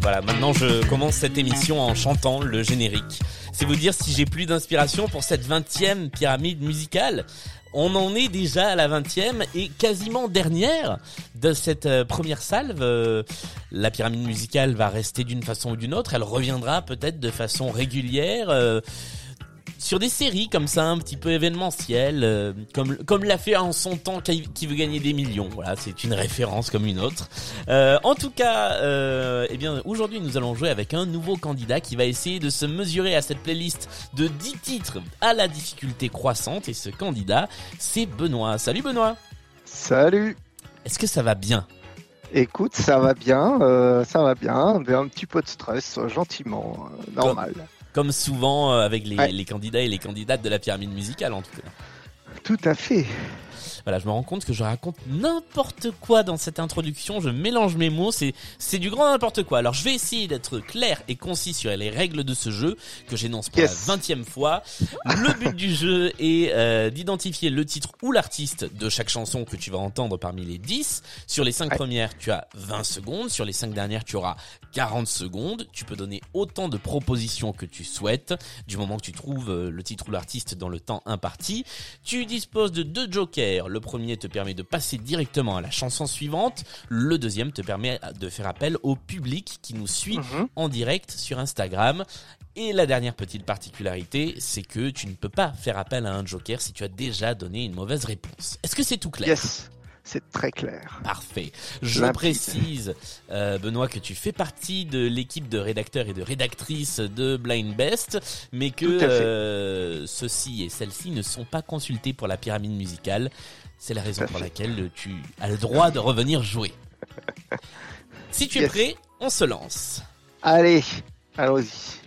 Voilà, maintenant je commence cette émission en chantant le générique. C'est vous dire si j'ai plus d'inspiration pour cette 20e pyramide musicale. On en est déjà à la 20e et quasiment dernière de cette euh, première salve. Euh, la pyramide musicale va rester d'une façon ou d'une autre. Elle reviendra peut-être de façon régulière. Sur des séries comme ça, un petit peu événementielles, euh, comme comme l'a fait en son temps qui, qui veut gagner des millions. Voilà, c'est une référence comme une autre. Euh, en tout cas, euh, eh bien aujourd'hui nous allons jouer avec un nouveau candidat qui va essayer de se mesurer à cette playlist de 10 titres à la difficulté croissante. Et ce candidat, c'est Benoît. Salut Benoît. Salut. Est-ce que ça va bien? Écoute, ça va bien, euh, ça va bien, mais un petit peu de stress, gentiment, normal. Comme souvent euh, avec les, Ouais. les candidats et les candidates de la pyramide musicale en tout cas. Tout à fait. Voilà, je me rends compte que je raconte n'importe quoi dans cette introduction, je mélange mes mots, c'est c'est du grand n'importe quoi. Alors je vais essayer d'être clair et concis sur les règles de ce jeu que j'énonce pour Yes. la vingtième fois. Le but du jeu est euh, d'identifier le titre ou l'artiste de chaque chanson que tu vas entendre parmi les 10. Sur les 5 Ouais. premières, tu as 20 secondes, sur les 5 dernières, tu auras 40 secondes. Tu peux donner autant de propositions que tu souhaites, du moment que tu trouves euh, le titre ou l'artiste dans le temps imparti. Tu disposes de deux jokers. Le premier te permet de passer directement à la chanson suivante. Le deuxième te permet de faire appel au public qui nous suit Mhm. en direct sur Instagram. Et la dernière petite particularité, c'est que tu ne peux pas faire appel à un joker si tu as déjà donné une mauvaise réponse. Est-ce que c'est tout clair? Yes, c'est très clair. Parfait. Je Limpide. précise, euh, Benoît, que tu fais partie de l'équipe de rédacteurs et de rédactrices de Blind Best, mais que euh, ceux-ci et celles-ci ne sont pas consultés pour la pyramide musicale. C'est la raison pour fait. laquelle tu as le droit de revenir jouer. Si tu es prêt, on se lance. Allez, allons-y.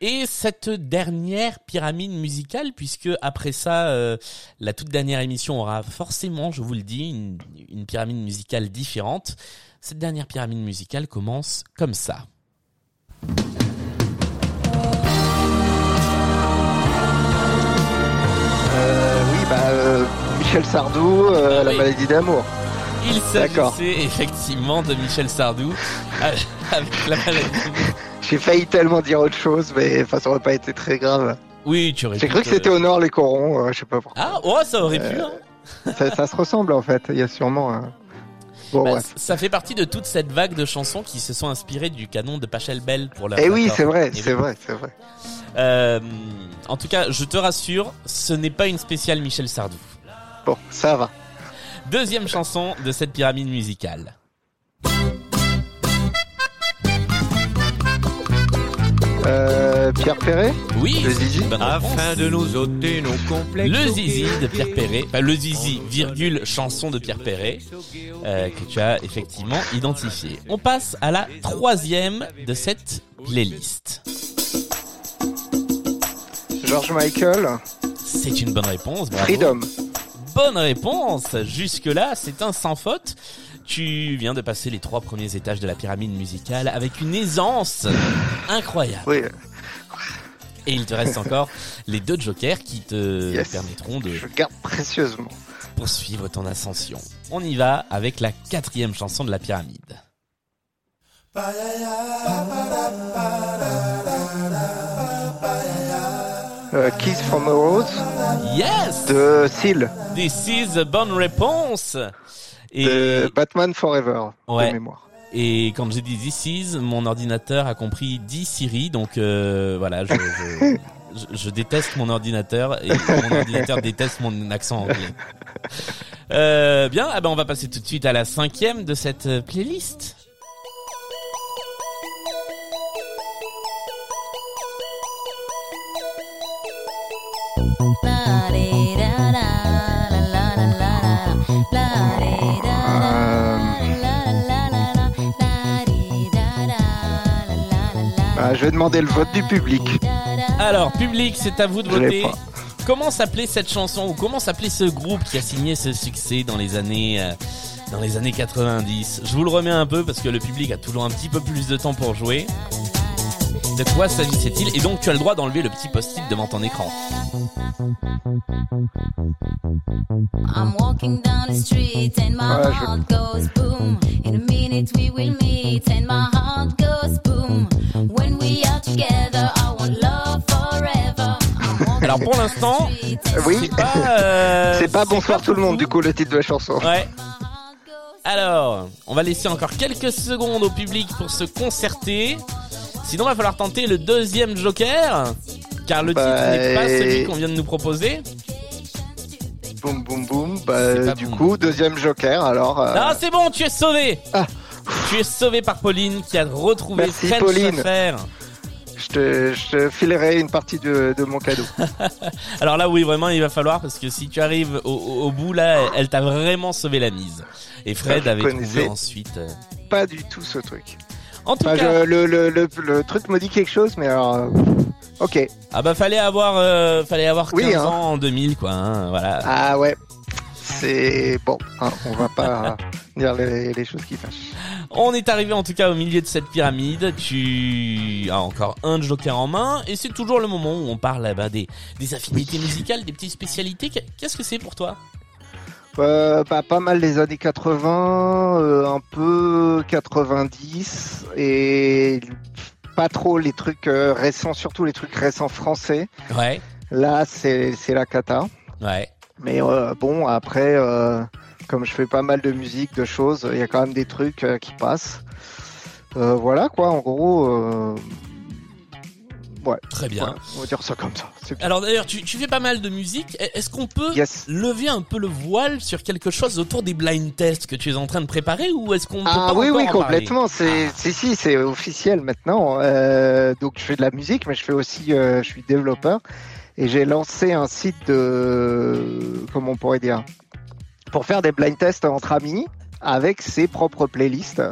Et cette dernière pyramide musicale, puisque après ça, euh, la toute dernière émission aura forcément, je vous le dis, une, une pyramide musicale différente. Cette dernière pyramide musicale commence comme ça. Euh, oui, bah, euh, Michel Sardou, euh, Ah La maladie d'amour. Il s'agissait effectivement de Michel Sardou avec la maladie. J'ai failli tellement dire autre chose, mais enfin, ça aurait pas été très grave. Oui, tu aurais J'ai cru que c'était au nord les corons, euh, je sais pas pourquoi. Ah, oh, ça aurait pu. Hein. Ça, ça se ressemble en fait, il y a sûrement un... Bon, Bah, ça fait partie de toute cette vague de chansons qui se sont inspirées du canon de Pachelbel pour leur Eh oui, c'est vrai, Et c'est vrai, c'est vrai. Euh, en tout cas, je te rassure, ce n'est pas une spéciale Michel Sardou. Bon, ça va. Deuxième chanson de cette pyramide musicale. Euh, Pierre Perret Oui, Le Zizi réponse. Afin de nous ôter nos complexes. Le Zizi de Pierre Perret, enfin le Zizi, virgule, chanson de Pierre Perret, euh, que tu as effectivement identifié. On passe à la troisième de cette playlist. George Michael, C'est une bonne réponse, bravo. Freedom. Bonne réponse. Jusque-là, c'est un sans faute. Tu viens de passer les trois premiers étages de la pyramide musicale avec une aisance incroyable. Oui, Et il te reste encore les deux jokers qui te Yes. permettront de je garde précieusement. poursuivre ton ascension. On y va avec la quatrième chanson de la pyramide. Euh, Kiss from a Rose Yes! de Seal, This is a bonne réponse! Et, de Batman Forever, Ouais. de mémoire. et quand j'ai dit this is, mon ordinateur a compris dit Siri, donc euh, voilà, je, je, je- je déteste mon ordinateur et mon ordinateur déteste mon accent anglais. Euh, bien, ah ben on va passer tout de suite à la cinquième de cette playlist. Ah, je vais demander le vote du public. Alors, public, c'est à vous de Je l'ai voter. pas. Comment s'appelait cette chanson ou comment s'appelait ce groupe qui a signé ce succès dans les années euh, dans les années 90 Je vous le remets un peu parce que le public a toujours un petit peu plus de temps pour jouer. De quoi s'agissait-il Et donc tu as le droit d'enlever le petit post-it devant ton écran. I'm walking down the street and my Ouais, je- heart goes boom. In a minute we will meet and my heart goes boom. When we are together, I want love forever. I'm walking Alors pour l'instant, and Oui. c'est pas euh, pas bonsoir tout le monde, du coup, le titre de la chanson. Ouais. Alors, on va laisser encore quelques secondes au public pour se concerter. Sinon, il va falloir tenter le deuxième joker. Car le titre Bah, n'est pas celui qu'on vient de nous proposer. Boum, boum, boum. Bah, du coup, deuxième joker, alors. euh, Ah, c'est bon, tu es sauvé Ah. Tu es sauvé par Pauline qui a retrouvé Merci, French Pauline. Affair. je, te, je te filerai une partie de, de mon cadeau. Alors là, oui, vraiment, il va falloir parce que si tu arrives au, au- bout là, elle t'a vraiment sauvé la mise. Et Fred Ah, avait trouvé ensuite. euh. pas du tout ce truc. En tout cas, je- le, le, le, le truc me dit quelque chose, mais alors. euh, Ok. ah bah fallait avoir, euh, fallait avoir 15 Oui, hein. ans en 2000 quoi. hein, voilà. Ah ouais. C'est bon. hein, on va pas dire les, les choses qui fâchent. On est arrivé en tout cas au milieu de cette pyramide. Tu as encore un joker en main et c'est toujours le moment où on parle eh ben, des, des affinités musicales, des petites spécialités. Qu'est- Qu'est-ce que c'est pour toi? Euh, bah, pas mal des années 80, euh, un peu 90 et pas trop les trucs euh, récents, surtout les trucs récents français. Ouais, Là, c'est la cata. ouais. Mais bon, après, comme je fais pas mal de musique, de choses, il y a quand même des trucs qui passent. Voilà quoi, en gros, Très bien. ouais, on va dire ça comme ça. C'est bien. Alors d'ailleurs, tu, tu fais pas mal de musique. Est-ce qu'on peut Yes. lever un peu le voile sur quelque chose autour des blind tests que tu es en train de préparer ou est-ce qu'on peut Ah oui, oui, complètement. C'est, Ah. si, si, c'est officiel maintenant. Euh, donc, je fais de la musique, mais je fais aussi, euh, je suis développeur et j'ai lancé un site de, comment on pourrait dire, pour faire des blind tests entre amis avec ses propres playlists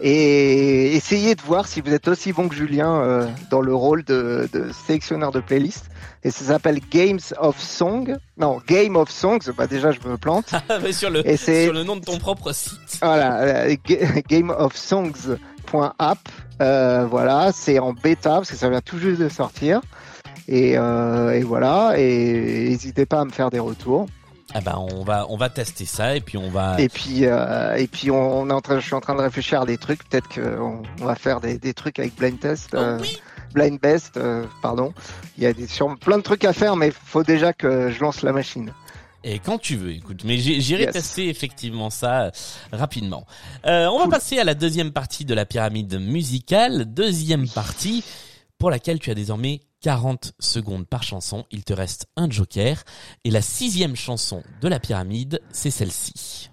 et essayer de voir si vous êtes aussi bon que Julien euh, dans le rôle de, de sélectionneur de playlists. Et ça s'appelle Games of Song. Non, Game of Songs. Bah déjà, je me plante. Mais sur le Et sur le nom de ton propre site. voilà, euh. Euh, voilà, c'est en bêta parce que ça vient tout juste de sortir. Et, euh, et voilà, et n'hésitez pas à me faire des retours. Ah bah on va on va tester ça et puis on va. Et puis, euh, et puis on, on est en train, je suis en train de réfléchir à des trucs. Peut-être qu'on on va faire des, des trucs avec blind test, Oh euh, oui. blind best, euh, pardon. Il y a des, sur, plein de trucs à faire, mais faut déjà que je lance la machine. Et quand tu veux, écoute. Mais j'irai Yes. tester effectivement ça rapidement. Euh, on va passer à la deuxième partie de la pyramide musicale. Deuxième partie pour laquelle tu as désormais 40 secondes par chanson. Il te reste un joker. Et la sixième chanson de la pyramide, c'est celle-ci.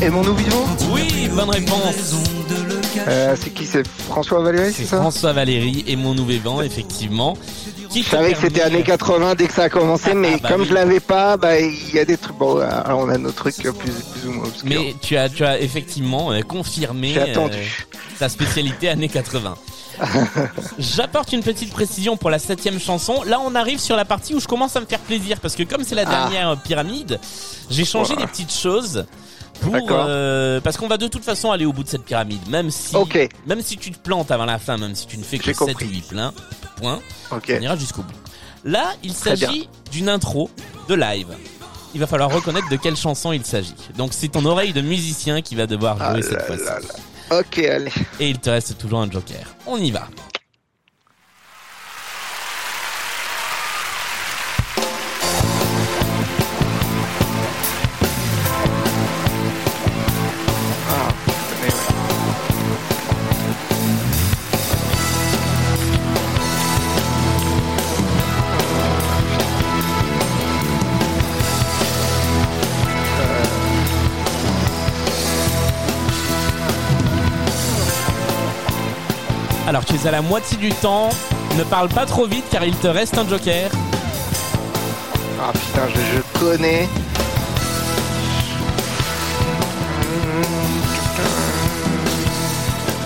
N'y a Oui, bonne réponse. euh, C'est qui C'est François Valéry, c'est ça François Valéry et Mon Nouvel Vent, effectivement. Qui Je savais que c'était années 80 dès que ça a commencé, mais Ah, bah comme oui. je l'avais pas, bah il y a des trucs. Bon, alors on a nos trucs plus, plus ou moins obscurs. Mais tu as, tu as effectivement euh, confirmé J'ai euh, attendu. ta spécialité années 80. J'apporte une petite précision pour la septième chanson. Là, on arrive sur la partie où je commence à me faire plaisir parce que comme c'est la Ah. dernière pyramide, j'ai changé Voilà. des petites choses pour euh, parce qu'on va de toute façon aller au bout de cette pyramide, même si Ok. même si tu te plantes avant la fin, même si tu ne fais que J'ai 7 ou compris. 8 pleins, points, Ok. on ira jusqu'au bout. Là, il s'agit d'une intro de live. Il va falloir reconnaître de quelle chanson il s'agit. Donc c'est ton oreille de musicien qui va devoir jouer Ah cette fois-ci. Ok, allez. Et il te reste toujours un joker. On y va. Alors tu es à la moitié du temps. Ne parle pas trop vite car il te reste un joker. Ah putain, je, je connais.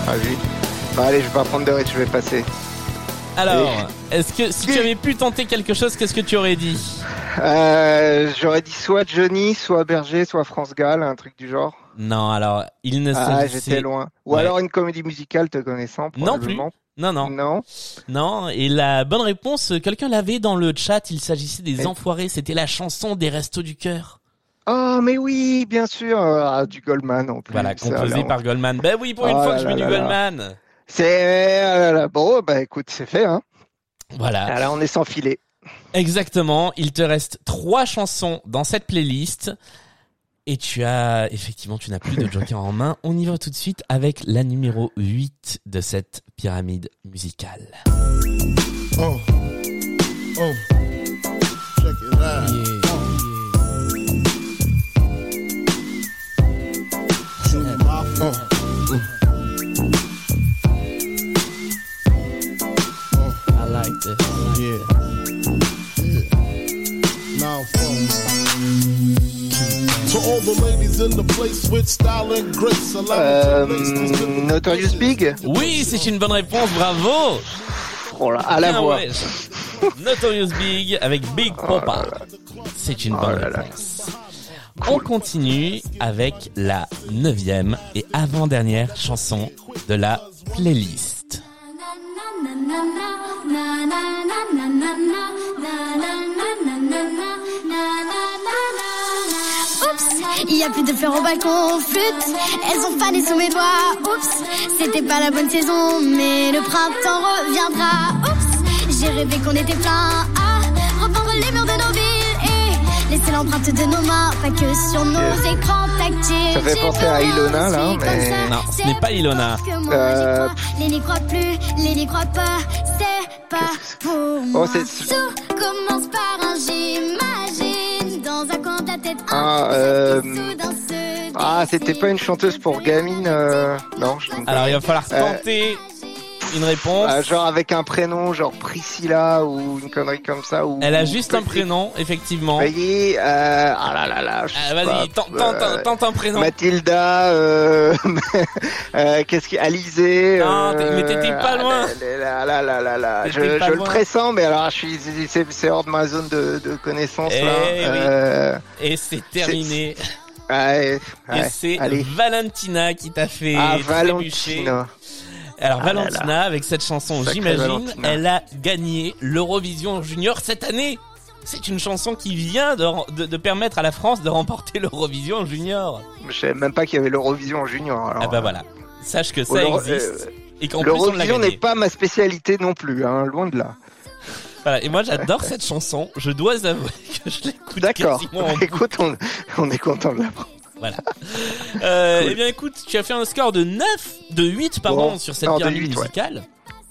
Ah oui. Bah, allez, je vais pas prendre de risque, je vais passer. Alors, est-ce que si tu avais pu tenter quelque chose, qu'est-ce que tu aurais dit? Euh, J'aurais dit soit Johnny, soit Berger, soit France Gall, un truc du genre. Non, alors il ne Ah, j'étais loin. Ou Ouais. alors une comédie musicale te connaissant. Non plus. Non, non, Non. non. Et la bonne réponse, quelqu'un l'avait dans le chat. Il s'agissait des Mais- Enfoirés. C'était la chanson des Restos du cœur. Oh, mais oui, bien sûr. Ah, du Goldman en plus. Voilà, composé alors. par Goldman. Ben oui, pour une Oh fois là que je là mets du là là. Goldman. C'est ah là. bon, bah écoute, c'est fait. Hein. Voilà. Ah, Là, on est sans filet. Exactement. Il te reste trois chansons dans cette playlist. Et tu as, effectivement, tu n'as plus de joker en main. On y va tout de suite avec la numéro 8 de cette pyramide musicale. Oh. Oh. Check it out. Euh, Notorious Big Oui, c'est une bonne réponse. Bravo. oh là, À la Bien, voix. ouais. Notorious Big avec Big Papa. C'est une bonne Oh là là. réponse. On continue avec la neuvième et avant-dernière chanson de la playlist. Il y a plus de fleurs au balcon, flûte, elles ont fané sous mes doigts. Oups, c'était pas la bonne saison, mais le printemps reviendra. Oups, j'ai rêvé qu'on était plein à repeindre les murs de nos villes et laisser l'empreinte de nos mains, pas que sur nos Yes. écrans tactiles. Ça fait J'ai penser à Ilona, là, suis mais-. Non, ce C'est n'est pas Ilona. moi, Euh. Les n'y croient plus, les n'y croient pas, c'est pas pour moi. Oh, c'est- Tout commence par un j'imagine Ah, euh, Ah, c'était pas une chanteuse pour gamine euh, Non, je Alors il va falloir Euh, tenter une réponse. Ah, genre avec un prénom, genre Priscilla ou une connerie comme ça. Ou, Elle a juste un prénom, effectivement. Voyez, euh, ah là là là, Ah, Vas-y, pas, tente, tente, euh, tente un prénom. Mathilda, euh, euh, qu'est-ce qui, Alizé. Non, euh, mais t'étais pas ah, loin. Là là là là là, je, je le pressens, mais alors je suis, c'est, hors de ma zone de, de connaissance Eh là. oui. Et c'est terminé. ouais, Et c'est. Valentina qui t'a fait Ah, trébucher. Valentina. Alors Ah là Valentina, avec cette chanson, j'imagine, elle a gagné l'Eurovision Junior cette année. C'est une chanson qui vient de, de, de permettre à la France de remporter l'Eurovision Junior. Je savais même pas qu'il y avait l'Eurovision junior. Alors, ah bah voilà. Sache que ça existe euh, et qu'en plus L'Eurovision n'est pas ma spécialité non plus, hein, loin de là. Voilà. Et moi j'adore cette chanson. Je dois avouer que je l'écoute D'accord. quasiment en Écoute, on, on est content de l'apprendre. Voilà. Euh, Cool. Eh bien, écoute, tu as fait un score de 9, de 8, pardon, Bon. sur cette pyramide 8, ouais. musicale.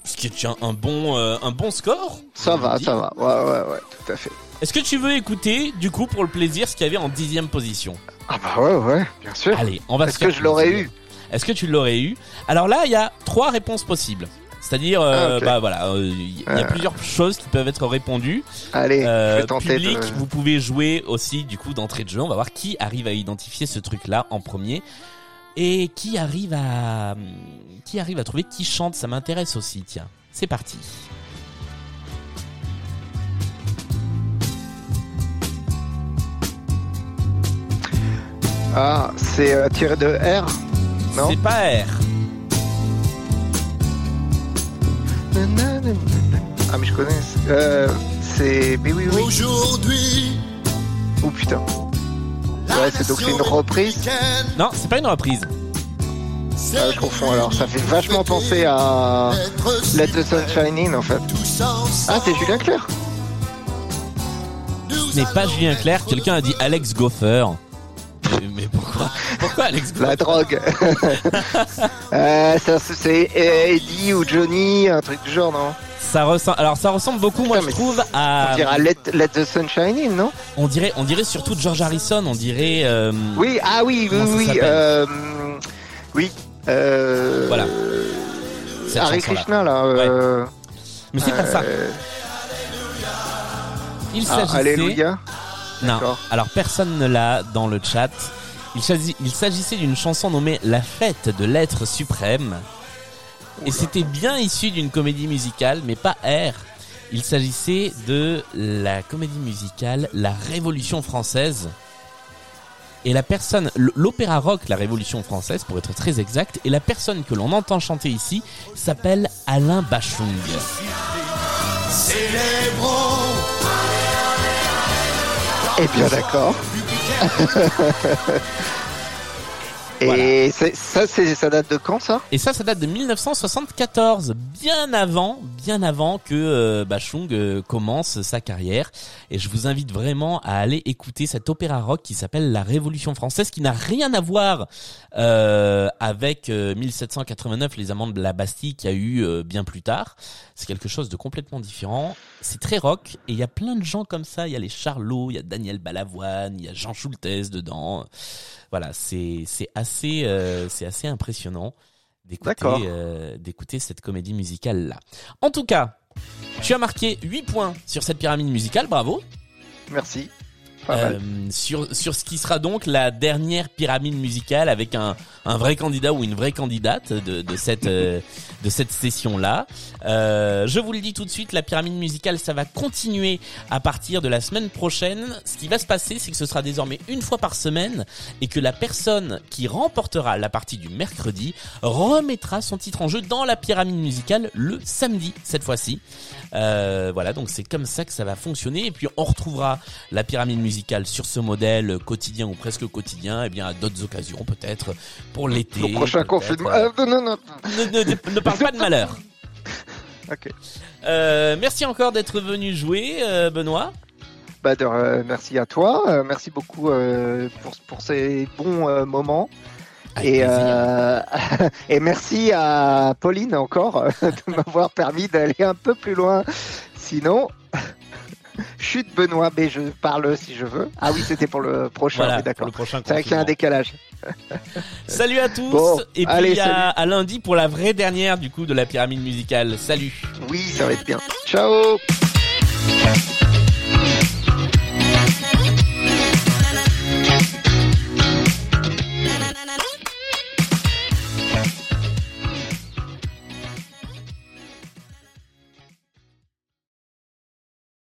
Ce qui est un, un bon, euh, un bon score. Ça va, ça va. Ouais, ouais, ouais, tout à fait. Est-ce que tu veux écouter, du coup, pour le plaisir, ce qu'il y avait en dixième position? Ah bah ouais, ouais, bien sûr. Allez, on va Est-ce que je l'aurais eu? Est-ce que tu l'aurais eu? Alors là, il y a trois réponses possibles. C'est-à-dire, euh, Ah, bah voilà, euh, il y a Euh. plusieurs choses qui peuvent être répondues. Allez, je Euh, vais tenter public, de... vous pouvez jouer aussi du coup d'entrée de jeu. On va voir qui arrive à identifier ce truc-là en premier et qui arrive à qui arrive à trouver qui chante. Ça m'intéresse aussi. Tiens, c'est parti. Ah, c'est euh, tiré de R Non? C'est pas R. Ah, mais je connais. Euh, c'est... Mais oui, oui. Aujourd'hui, Oh putain. Ouais, c'est donc c'est une reprise. Non, c'est pas une reprise. Ah, je confonds alors. Ça fait vachement penser à Let the Sunshine In en fait. Ah, c'est Julien Clerc Ce n'est pas Julien Clerc. Quelqu'un a dit Alex Goffer. Pourquoi Alex La drogue. euh, c'est Eddie ou Johnny, un truc du genre, non? Ça ressemble. Alors ça ressemble beaucoup, moi je trouve à. On dirait Let, Let the Sunshine In, non? On dirait, on dirait surtout George Harrison. On dirait. euh, Oui, ah oui, oui, oui. Euh, oui. Euh, Voilà. chanson-là. Krishna là. euh, Mais c'est pas ça. euh, Il ah, s'agissait. Alléluia. Non. Alors personne ne l'a dans le chat. Il s'agissait d'une chanson nommée La fête de l'être suprême. Et c'était bien issu d'une comédie musicale, mais pas R. Il s'agissait de la comédie musicale La Révolution française. Et la personne, l'opéra rock La Révolution française, pour être très exact, et la personne que l'on entend chanter ici s'appelle Alain Bachung. Eh bien d'accord. ハハハハ。Voilà. c'est- ça, c'est ça date de quand ça? Et ça, ça date de 1974, bien avant, bien avant que euh, Bachung euh, commence sa carrière. Et je vous invite vraiment à aller écouter cet opéra rock qui s'appelle La Révolution française, qui n'a rien à voir euh, avec euh, 1789, les amants de la Bastille, qui a eu euh, bien plus tard. C'est quelque chose de complètement différent. C'est très rock et il y a plein de gens comme ça. Il y a les Charlots, il y a Daniel Balavoine, il y a Jean Schultes dedans. Voilà, c'est assez euh, c'est assez impressionnant d'écouter euh, d'écouter cette comédie musicale là. En tout cas, tu as marqué 8 points sur cette pyramide musicale, bravo. Merci. Euh, sur sur ce qui sera donc la dernière pyramide musicale avec un un vrai candidat ou une vraie candidate de de cette euh, de cette session là. Euh, je vous le dis tout de suite, la pyramide musicale ça va continuer à partir de la semaine prochaine. Ce qui va se passer, c'est que ce sera désormais une fois par semaine et que la personne qui remportera la partie du mercredi remettra son titre en jeu dans la pyramide musicale le samedi cette fois-ci. Euh, voilà, donc c'est comme ça que ça va fonctionner. Et puis on retrouvera la pyramide musicale sur ce modèle quotidien ou presque quotidien, et bien à d'autres occasions peut-être pour l'été. Au prochain confinement. Euh, non, non. Ne, ne- ne parle pas de malheur. Ok. Euh, merci encore d'être venu jouer, euh, Benoît. Bah, de- euh, merci à toi. Merci beaucoup pour, pour ces bons moments. Et, et merci à Pauline encore de m'avoir permis d'aller un peu plus loin. Sinon, chute Benoît, mais je parle si je veux. Ah oui, c'était pour le prochain, Voilà, oui, d'accord. C'est vrai qu'il y a un décalage. Salut à tous. Bon, et puis allez, à, à lundi pour la vraie dernière du coup de la pyramide musicale. Salut. Oui, ça va être bien. Ciao